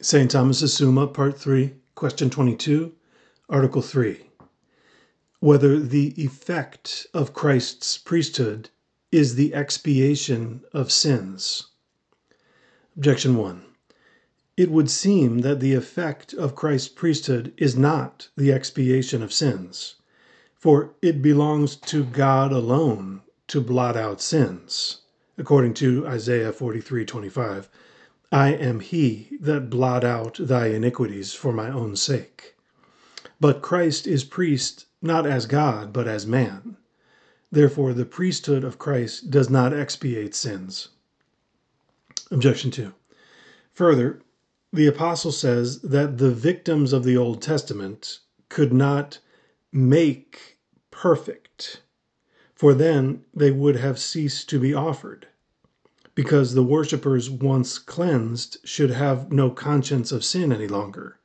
St. Thomas's Summa, Part 3, Question 22, Article 3. Whether the effect of Christ's priesthood is the expiation of sins? Objection 1. It would seem that the effect of Christ's priesthood is not the expiation of sins, for it belongs to God alone to blot out sins, according to Isaiah 43 25. I am he that blot out thy iniquities for my own sake. But Christ is priest not as God, but as man. Therefore, the priesthood of Christ does not expiate sins. Objection 2. Further, the apostle says that the victims of the Old Testament could not make perfect, for then they would have ceased to be offered because the worshippers once cleansed should have no conscience of sin any longer.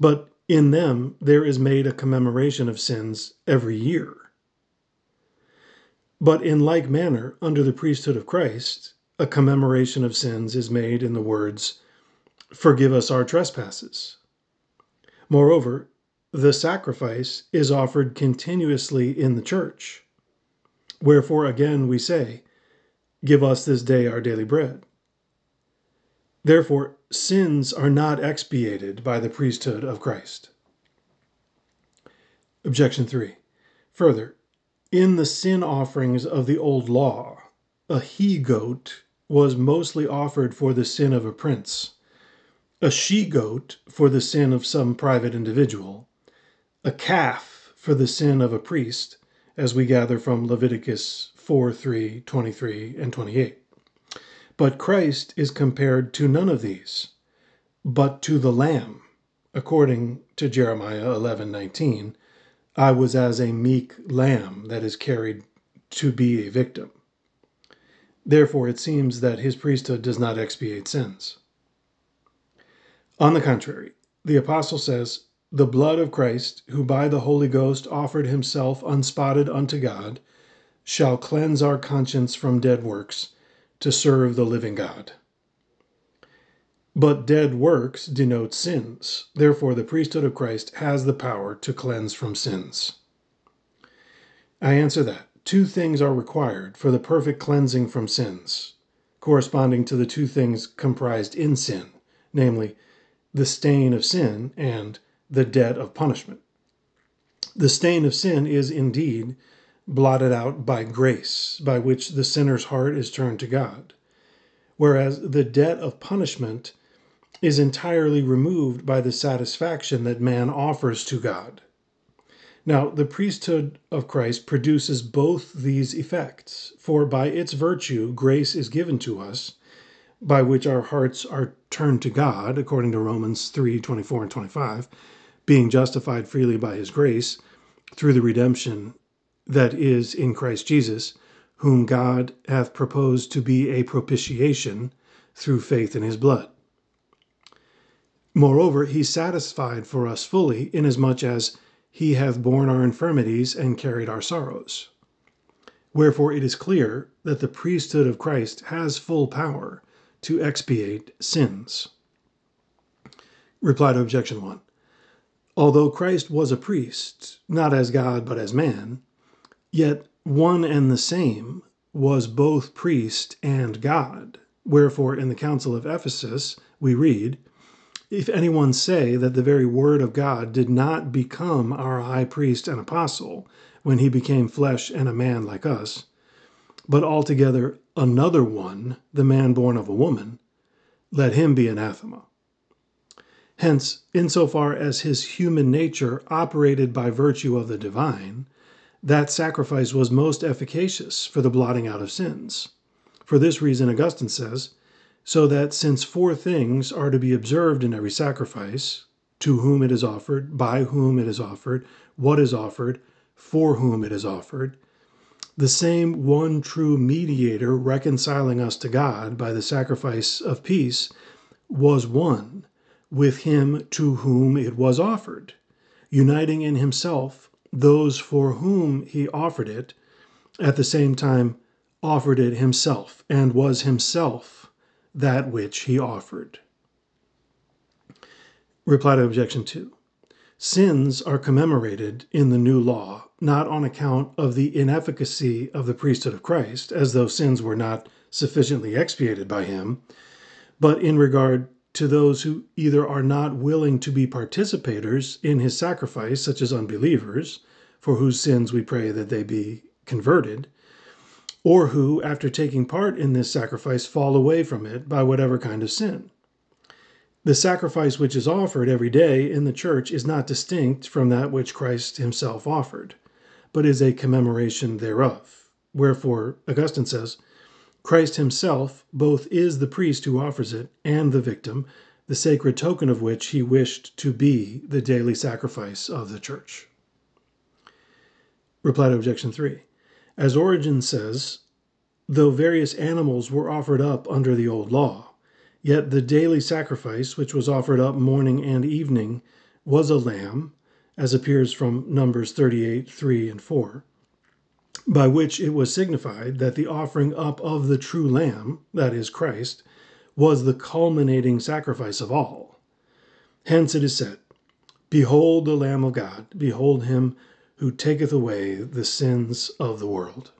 But in them there is made a commemoration of sins every year. But in like manner, under the priesthood of Christ, a commemoration of sins is made in the words, Forgive us our trespasses. Moreover, the sacrifice is offered continuously in the church. Wherefore, again, we say, Give us this day our daily bread. Therefore, sins are not expiated by the priesthood of Christ. Objection 3. Further, in the sin offerings of the old law, a he goat was mostly offered for the sin of a prince, a she goat for the sin of some private individual, a calf for the sin of a priest, as we gather from Leviticus 4 3, 23, and 28. But Christ is compared to none of these, but to the Lamb, according to Jeremiah 11 19. I was as a meek lamb that is carried to be a victim. Therefore, it seems that his priesthood does not expiate sins. On the contrary, the Apostle says, The blood of Christ, who by the Holy Ghost offered himself unspotted unto God, shall cleanse our conscience from dead works to serve the living God. But dead works denote sins. Therefore, the priesthood of Christ has the power to cleanse from sins. I answer that two things are required for the perfect cleansing from sins, corresponding to the two things comprised in sin, namely, the stain of sin and the debt of punishment. The stain of sin is indeed blotted out by grace, by which the sinner's heart is turned to God, whereas the debt of punishment is entirely removed by the satisfaction that man offers to God. Now, the priesthood of Christ produces both these effects, for by its virtue grace is given to us, by which our hearts are turned to God, according to Romans 3 24 and 25, being justified freely by his grace through the redemption that is in Christ Jesus, whom God hath proposed to be a propitiation through faith in his blood. Moreover, he satisfied for us fully, inasmuch as he hath borne our infirmities and carried our sorrows. Wherefore it is clear that the priesthood of Christ has full power to expiate sins. Reply to objection 1. Although Christ was a priest, not as God but as man, Yet one and the same was both priest and God. Wherefore, in the Council of Ephesus, we read, If anyone say that the very word of God did not become our high priest and apostle when he became flesh and a man like us, but altogether another one, the man born of a woman, let him be anathema. Hence, insofar as his human nature operated by virtue of the divine, that sacrifice was most efficacious for the blotting out of sins. For this reason, Augustine says, so that since four things are to be observed in every sacrifice to whom it is offered, by whom it is offered, what is offered, for whom it is offered the same one true mediator reconciling us to God by the sacrifice of peace was one with him to whom it was offered, uniting in himself those for whom he offered it, at the same time offered it himself, and was himself that which he offered. Reply to Objection 2. Sins are commemorated in the new law, not on account of the inefficacy of the priesthood of Christ, as though sins were not sufficiently expiated by him, but in regard to those who either are not willing to be participators in his sacrifice, such as unbelievers, for whose sins we pray that they be converted, or who, after taking part in this sacrifice, fall away from it by whatever kind of sin. The sacrifice which is offered every day in the church is not distinct from that which Christ himself offered, but is a commemoration thereof. Wherefore, Augustine says, Christ himself both is the priest who offers it and the victim, the sacred token of which he wished to be the daily sacrifice of the church. Reply to Objection 3. As Origen says, though various animals were offered up under the old law, yet the daily sacrifice which was offered up morning and evening was a lamb, as appears from Numbers 38, 3 and 4 by which it was signified that the offering up of the true Lamb, that is, Christ, was the culminating sacrifice of all. Hence it is said, Behold the Lamb of God, behold him who taketh away the sins of the world.